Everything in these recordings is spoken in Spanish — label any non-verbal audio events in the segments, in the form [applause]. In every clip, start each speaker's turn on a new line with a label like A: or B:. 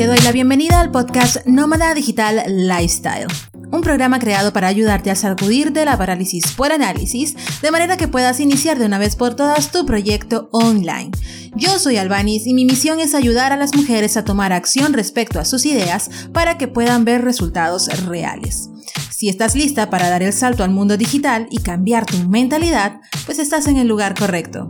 A: Te doy la bienvenida al podcast Nómada Digital Lifestyle, un programa creado para ayudarte a sacudir de la parálisis por análisis, de manera que puedas iniciar de una vez por todas tu proyecto online. Yo soy Albanis y mi misión es ayudar a las mujeres a tomar acción respecto a sus ideas para que puedan ver resultados reales. Si estás lista para dar el salto al mundo digital y cambiar tu mentalidad, pues estás en el lugar correcto.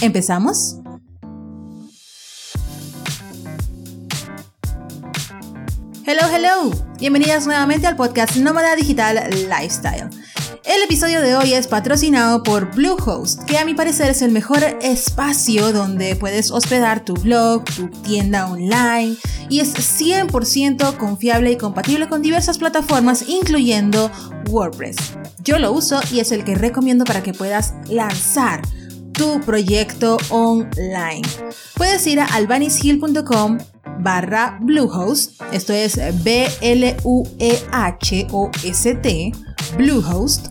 A: ¿Empezamos? Hello, hello. Bienvenidas nuevamente al podcast Nómada Digital Lifestyle. El episodio de hoy es patrocinado por Bluehost, que a mi parecer es el mejor espacio donde puedes hospedar tu blog, tu tienda online y es 100% confiable y compatible con diversas plataformas incluyendo WordPress. Yo lo uso y es el que recomiendo para que puedas lanzar tu proyecto online. Puedes ir a albanishill.com barra Bluehost, esto es B-L-U-E-H-O-S-T, Bluehost,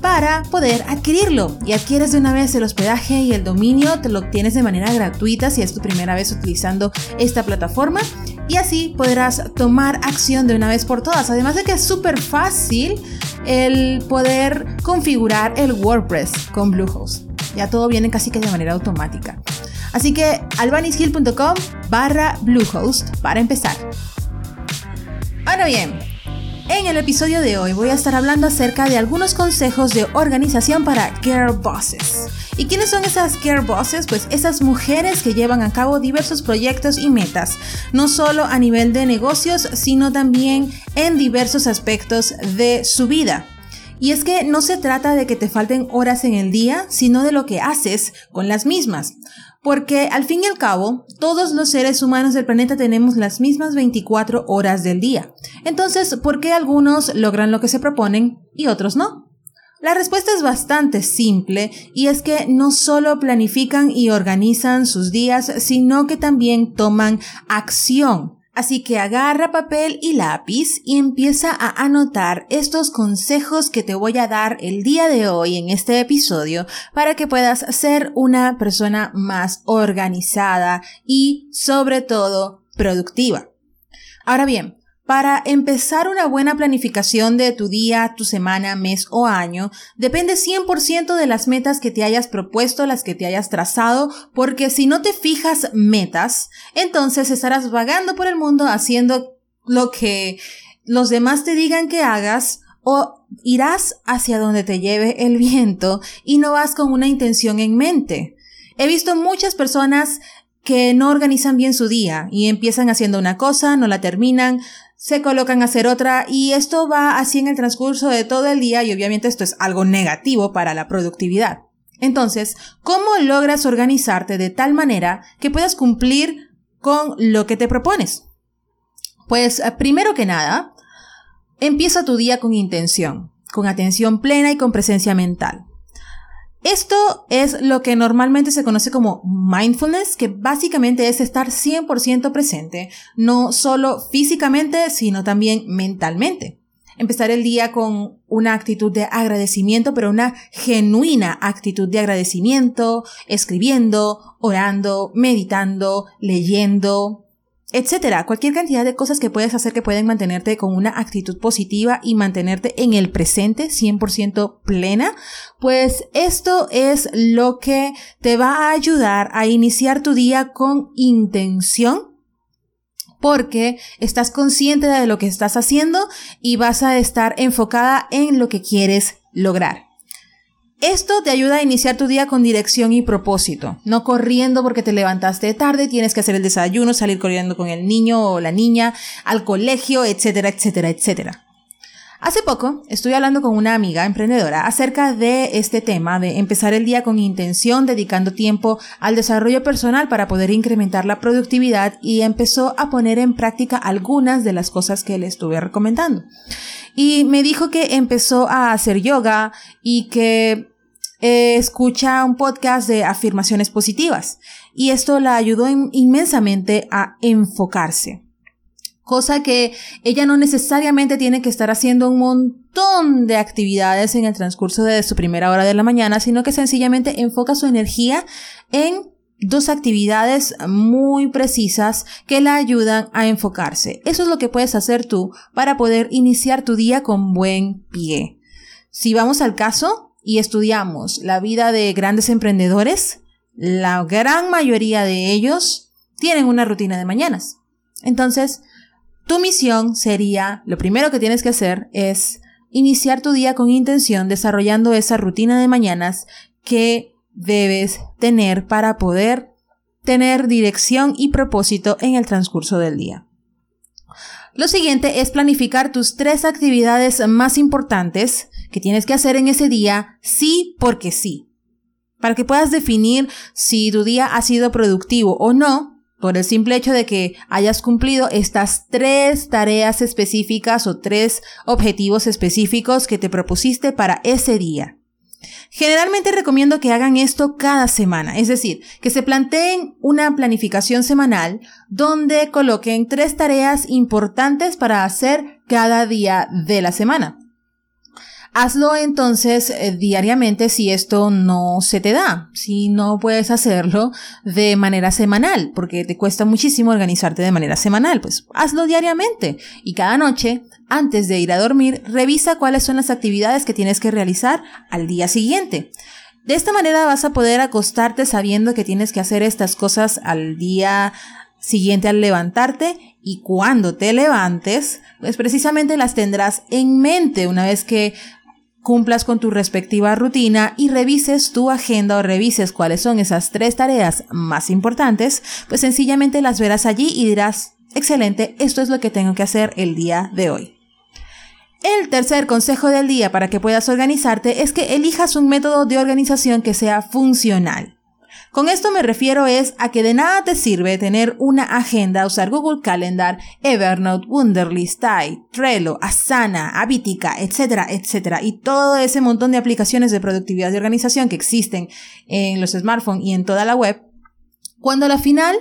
A: para poder adquirirlo. Y adquieres de una vez el hospedaje y el dominio, te lo obtienes de manera gratuita si es tu primera vez utilizando esta plataforma. Y así podrás tomar acción de una vez por todas. Además de que es súper fácil el poder configurar el WordPress con Bluehost. Ya todo viene casi que de manera automática. Así que albanishill.com barra Bluehost para empezar. Ahora bien, en el episodio de hoy voy a estar hablando acerca de algunos consejos de organización para Girl Bosses. ¿Y quiénes son esas Girl Bosses? Pues esas mujeres que llevan a cabo diversos proyectos y metas, no solo a nivel de negocios, sino también en diversos aspectos de su vida. Y es que no se trata de que te falten horas en el día, sino de lo que haces con las mismas. Porque al fin y al cabo, todos los seres humanos del planeta tenemos las mismas 24 horas del día. Entonces, ¿por qué algunos logran lo que se proponen y otros no? La respuesta es bastante simple y es que no solo planifican y organizan sus días, sino que también toman acción. Así que agarra papel y lápiz y empieza a anotar estos consejos que te voy a dar el día de hoy en este episodio para que puedas ser una persona más organizada y sobre todo productiva. Ahora bien, para empezar una buena planificación de tu día, tu semana, mes o año, depende 100% de las metas que te hayas propuesto, las que te hayas trazado, porque si no te fijas metas, entonces estarás vagando por el mundo haciendo lo que los demás te digan que hagas o irás hacia donde te lleve el viento y no vas con una intención en mente. He visto muchas personas que no organizan bien su día y empiezan haciendo una cosa, no la terminan, se colocan a hacer otra y esto va así en el transcurso de todo el día y obviamente esto es algo negativo para la productividad. Entonces, ¿cómo logras organizarte de tal manera que puedas cumplir con lo que te propones? Pues eh, primero que nada, empieza tu día con intención, con atención plena y con presencia mental. Esto es lo que normalmente se conoce como mindfulness, que básicamente es estar 100% presente, no solo físicamente, sino también mentalmente. Empezar el día con una actitud de agradecimiento, pero una genuina actitud de agradecimiento, escribiendo, orando, meditando, leyendo, etcétera. Cualquier cantidad de cosas que puedes hacer que pueden mantenerte con una actitud positiva y mantenerte en el presente 100% plena, pues esto es lo que te va a ayudar a iniciar tu día con intención porque estás consciente de lo que estás haciendo y vas a estar enfocada en lo que quieres lograr. Esto te ayuda a iniciar tu día con dirección y propósito, no corriendo porque te levantaste tarde, tienes que hacer el desayuno, salir corriendo con el niño o la niña al colegio, etcétera, etcétera, etcétera. Hace poco estuve hablando con una amiga emprendedora acerca de este tema de empezar el día con intención, dedicando tiempo al desarrollo personal para poder incrementar la productividad y empezó a poner en práctica algunas de las cosas que le estuve recomendando. Y me dijo que empezó a hacer yoga y que eh, escucha un podcast de afirmaciones positivas y esto la ayudó inmensamente a enfocarse. Cosa que ella no necesariamente tiene que estar haciendo un montón de actividades en el transcurso de su primera hora de la mañana, sino que sencillamente enfoca su energía en dos actividades muy precisas que la ayudan a enfocarse. Eso es lo que puedes hacer tú para poder iniciar tu día con buen pie. Si vamos al caso y estudiamos la vida de grandes emprendedores, la gran mayoría de ellos tienen una rutina de mañanas. Entonces, tu misión sería, lo primero que tienes que hacer es iniciar tu día con intención desarrollando esa rutina de mañanas que debes tener para poder tener dirección y propósito en el transcurso del día. Lo siguiente es planificar tus tres actividades más importantes que tienes que hacer en ese día, sí porque sí. Para que puedas definir si tu día ha sido productivo o no, por el simple hecho de que hayas cumplido estas tres tareas específicas o tres objetivos específicos que te propusiste para ese día. Generalmente recomiendo que hagan esto cada semana, es decir, que se planteen una planificación semanal donde coloquen tres tareas importantes para hacer cada día de la semana. Hazlo entonces eh, diariamente si esto no se te da, si no puedes hacerlo de manera semanal, porque te cuesta muchísimo organizarte de manera semanal, pues hazlo diariamente y cada noche, antes de ir a dormir, revisa cuáles son las actividades que tienes que realizar al día siguiente. De esta manera vas a poder acostarte sabiendo que tienes que hacer estas cosas al día siguiente al levantarte y cuando te levantes, pues precisamente las tendrás en mente una vez que cumplas con tu respectiva rutina y revises tu agenda o revises cuáles son esas tres tareas más importantes, pues sencillamente las verás allí y dirás, excelente, esto es lo que tengo que hacer el día de hoy. El tercer consejo del día para que puedas organizarte es que elijas un método de organización que sea funcional. Con esto me refiero es a que de nada te sirve tener una agenda, usar Google Calendar, Evernote, Wunderlist, Style, Trello, Asana, Abitica, etcétera, etcétera, y todo ese montón de aplicaciones de productividad y organización que existen en los smartphones y en toda la web, cuando a la final,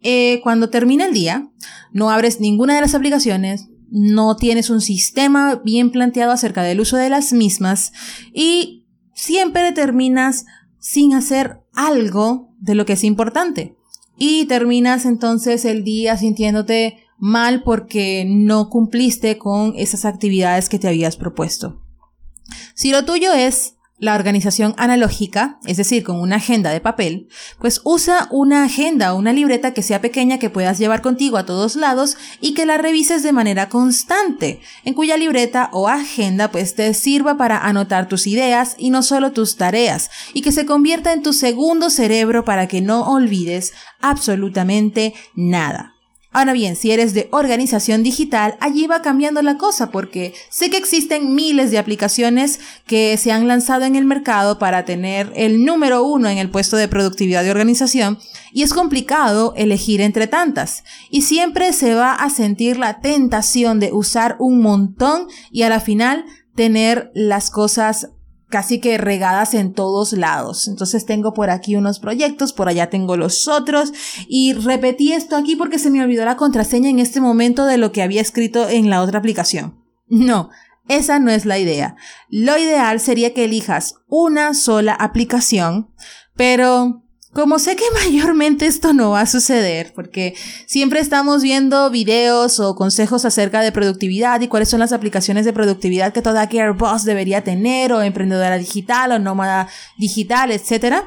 A: eh, cuando termina el día, no abres ninguna de las aplicaciones, no tienes un sistema bien planteado acerca del uso de las mismas y siempre terminas sin hacer algo de lo que es importante. Y terminas entonces el día sintiéndote mal porque no cumpliste con esas actividades que te habías propuesto. Si lo tuyo es la organización analógica, es decir, con una agenda de papel, pues usa una agenda o una libreta que sea pequeña que puedas llevar contigo a todos lados y que la revises de manera constante, en cuya libreta o agenda pues te sirva para anotar tus ideas y no solo tus tareas, y que se convierta en tu segundo cerebro para que no olvides absolutamente nada. Ahora bien, si eres de organización digital, allí va cambiando la cosa porque sé que existen miles de aplicaciones que se han lanzado en el mercado para tener el número uno en el puesto de productividad de organización y es complicado elegir entre tantas. Y siempre se va a sentir la tentación de usar un montón y a la final tener las cosas casi que regadas en todos lados. Entonces tengo por aquí unos proyectos, por allá tengo los otros y repetí esto aquí porque se me olvidó la contraseña en este momento de lo que había escrito en la otra aplicación. [laughs] No, esa no es la idea. Lo ideal sería que elijas una sola aplicación, pero como sé que [laughs] mayormente esto no va a suceder, porque siempre estamos viendo videos o consejos acerca de productividad y cuáles son las aplicaciones de productividad que toda Boss debería tener, o emprendedora digital, o nómada digital, etc.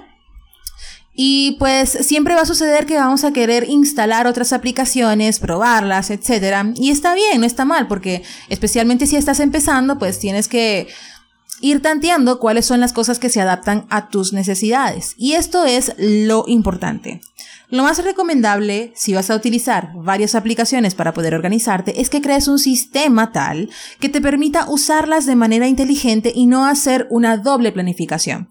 A: Y pues siempre va a suceder que vamos a querer instalar otras aplicaciones, probarlas, etc. Y está bien, no está mal, porque especialmente si estás empezando, pues tienes que ir tanteando cuáles son las cosas que se adaptan a tus necesidades. Y esto es lo importante. Lo más recomendable, si vas a utilizar varias aplicaciones para poder organizarte, es que crees un sistema tal que te permita usarlas de manera inteligente y no hacer una doble planificación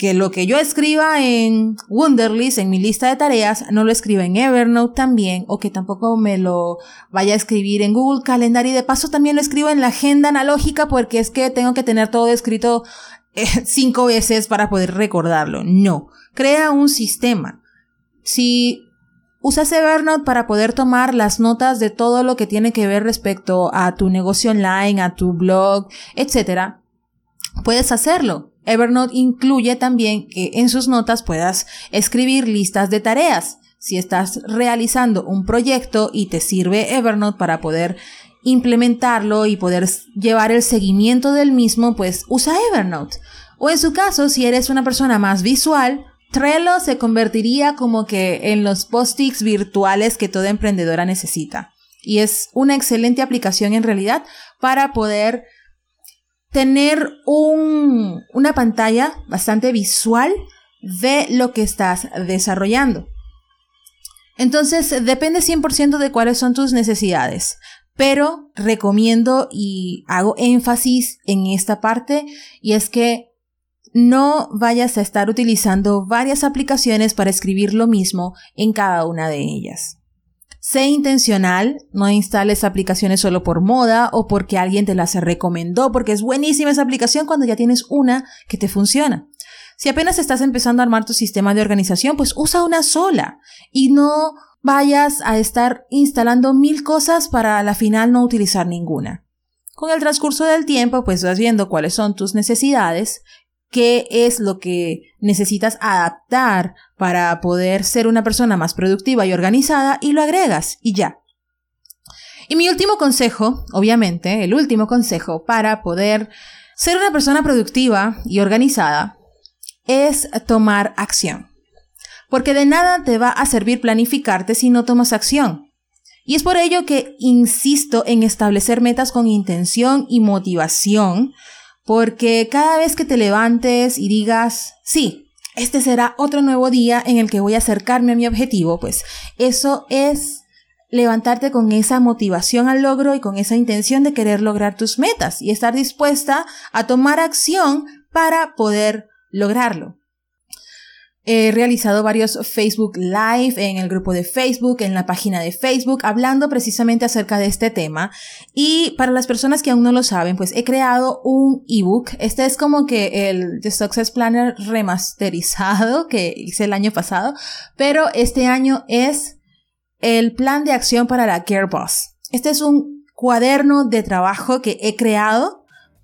A: que lo que yo escriba en Wunderlist, en mi lista de tareas, no lo escriba en Evernote también, o que tampoco me lo vaya a escribir en Google Calendar y de paso también lo escribo en la agenda analógica porque es que tengo que tener todo escrito eh, [laughs] cinco veces para poder recordarlo. No, crea un sistema. Si usas Evernote para poder tomar las notas de todo lo que tiene que ver respecto a tu negocio online, a tu blog, etc., puedes hacerlo Evernote incluye también que en sus notas puedas escribir listas de tareas. Si estás realizando un proyecto y te sirve Evernote para poder implementarlo y poder llevar el seguimiento del mismo, pues usa Evernote. O en su caso, si eres una persona más visual, Trello se convertiría como que en los post-its virtuales que toda emprendedora necesita. Y es una excelente aplicación en realidad para poder tener un, una pantalla bastante visual de lo que estás desarrollando. Entonces, depende 100% de cuáles son tus necesidades, pero recomiendo y hago énfasis en esta parte y es que no vayas a estar utilizando varias aplicaciones para escribir lo mismo en cada una de ellas. Sé intencional, no instales aplicaciones solo por moda o porque alguien te las recomendó, porque es buenísima esa aplicación cuando ya tienes una que te funciona. Si apenas estás empezando a armar tu sistema de organización, pues usa una sola y no vayas a estar instalando mil cosas para a la final no utilizar ninguna. Con el transcurso del tiempo, pues vas viendo cuáles son tus necesidades qué es lo que necesitas adaptar para poder ser una persona más productiva y organizada y lo agregas y ya. Y mi último consejo, obviamente, el último consejo para poder ser una persona productiva y organizada es tomar acción. Porque de nada te va a servir planificarte si no tomas acción. Y es por ello que insisto en establecer metas con intención y motivación porque cada vez que te levantes y digas, sí, este será otro nuevo día en el que voy a acercarme a mi objetivo, pues eso es levantarte con esa motivación al logro y con esa intención de querer lograr tus metas y estar dispuesta a tomar acción para poder lograrlo. He realizado varios Facebook Live en el grupo de Facebook, en la página de Facebook, hablando precisamente acerca de este tema. Y para las personas que aún no lo saben, pues he creado un ebook. Este es como que el The Success Planner remasterizado [laughs] que hice el año pasado, pero este año es el plan de acción para la Care Boss. Este es un cuaderno de trabajo que he creado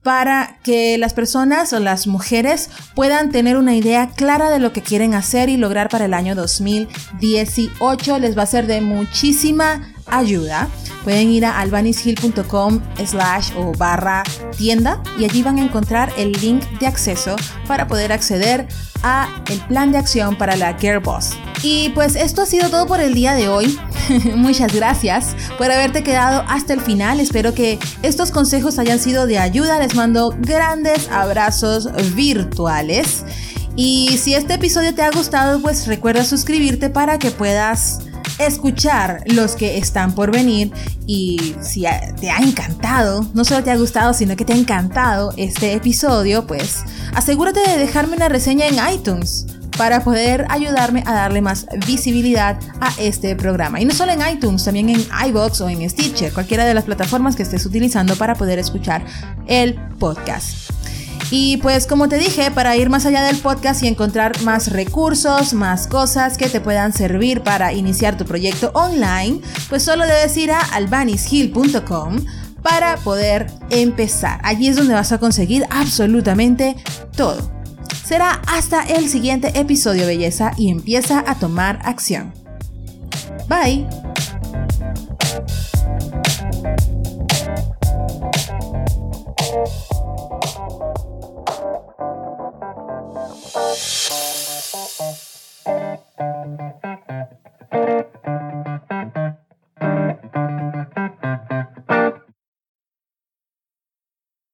A: para que las personas o las mujeres puedan tener una idea clara de lo que quieren hacer y lograr para el año 2018. Les va a ser de muchísima ayuda. Pueden ir a albanishill.com slash o barra tienda y allí van a encontrar el link de acceso para poder acceder a el plan de acción para la Care Boss. Y pues esto ha sido todo por el día de hoy. [laughs] Muchas gracias por haberte quedado hasta el final. Espero que estos consejos hayan sido de ayuda. Les mando grandes abrazos virtuales. Y si este episodio te ha gustado, pues recuerda suscribirte para que puedas escuchar los que están por venir y si te ha encantado, no solo te ha gustado, sino que te ha encantado este episodio, pues asegúrate de dejarme una reseña en iTunes para poder ayudarme a darle más visibilidad a este programa. Y no solo en iTunes, también en iBox o en Stitcher, cualquiera de las plataformas que estés utilizando para poder escuchar el podcast. Y pues como te dije, para ir más allá del podcast y encontrar más recursos, más cosas que te puedan servir para iniciar tu proyecto online, pues solo debes ir a albanishill.com para poder empezar. Allí es donde vas a conseguir absolutamente todo. Será hasta el siguiente episodio, belleza, y empieza a tomar acción. Bye.